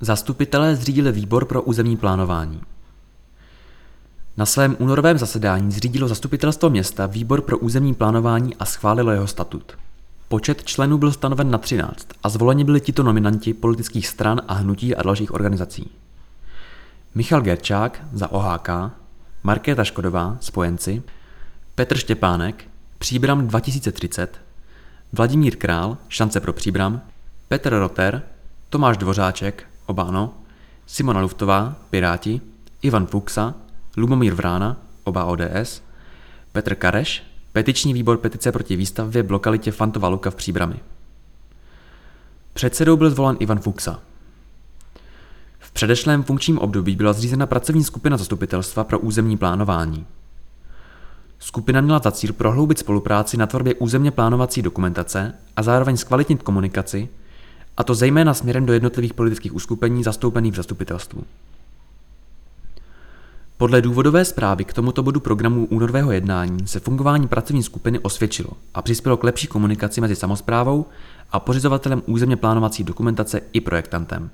Zastupitelé zřídili výbor pro územní plánování. Na svém únorovém zasedání zřídilo zastupitelstvo města výbor pro územní plánování a schválilo jeho statut. Počet členů byl stanoven na 13 a zvoleni byli tito nominanti politických stran a hnutí a dalších organizací. Michal Gerčák za OHK, Markéta Škodová, spojenci, Petr Štěpánek, Příbram 2030, Vladimír Král, Šance pro Příbram, Petr Roter, Tomáš Dvořáček, oba ano, Simona Luftová, Piráti, Ivan Fuxa, Lubomír Vrána, oba ODS, Petr Kareš, petiční výbor petice proti výstavbě v lokalitě Fantova Luka v Příbrami. Předsedou byl zvolen Ivan Fuxa. V předešlém funkčním období byla zřízena pracovní skupina zastupitelstva pro územní plánování. Skupina měla za cíl prohloubit spolupráci na tvorbě územně plánovací dokumentace a zároveň zkvalitnit komunikaci, a to zejména směrem do jednotlivých politických uskupení zastoupených v zastupitelstvu. Podle důvodové zprávy k tomuto bodu programu únorového jednání se fungování pracovní skupiny osvědčilo a přispělo k lepší komunikaci mezi samozprávou a pořizovatelem územně plánovací dokumentace i projektantem.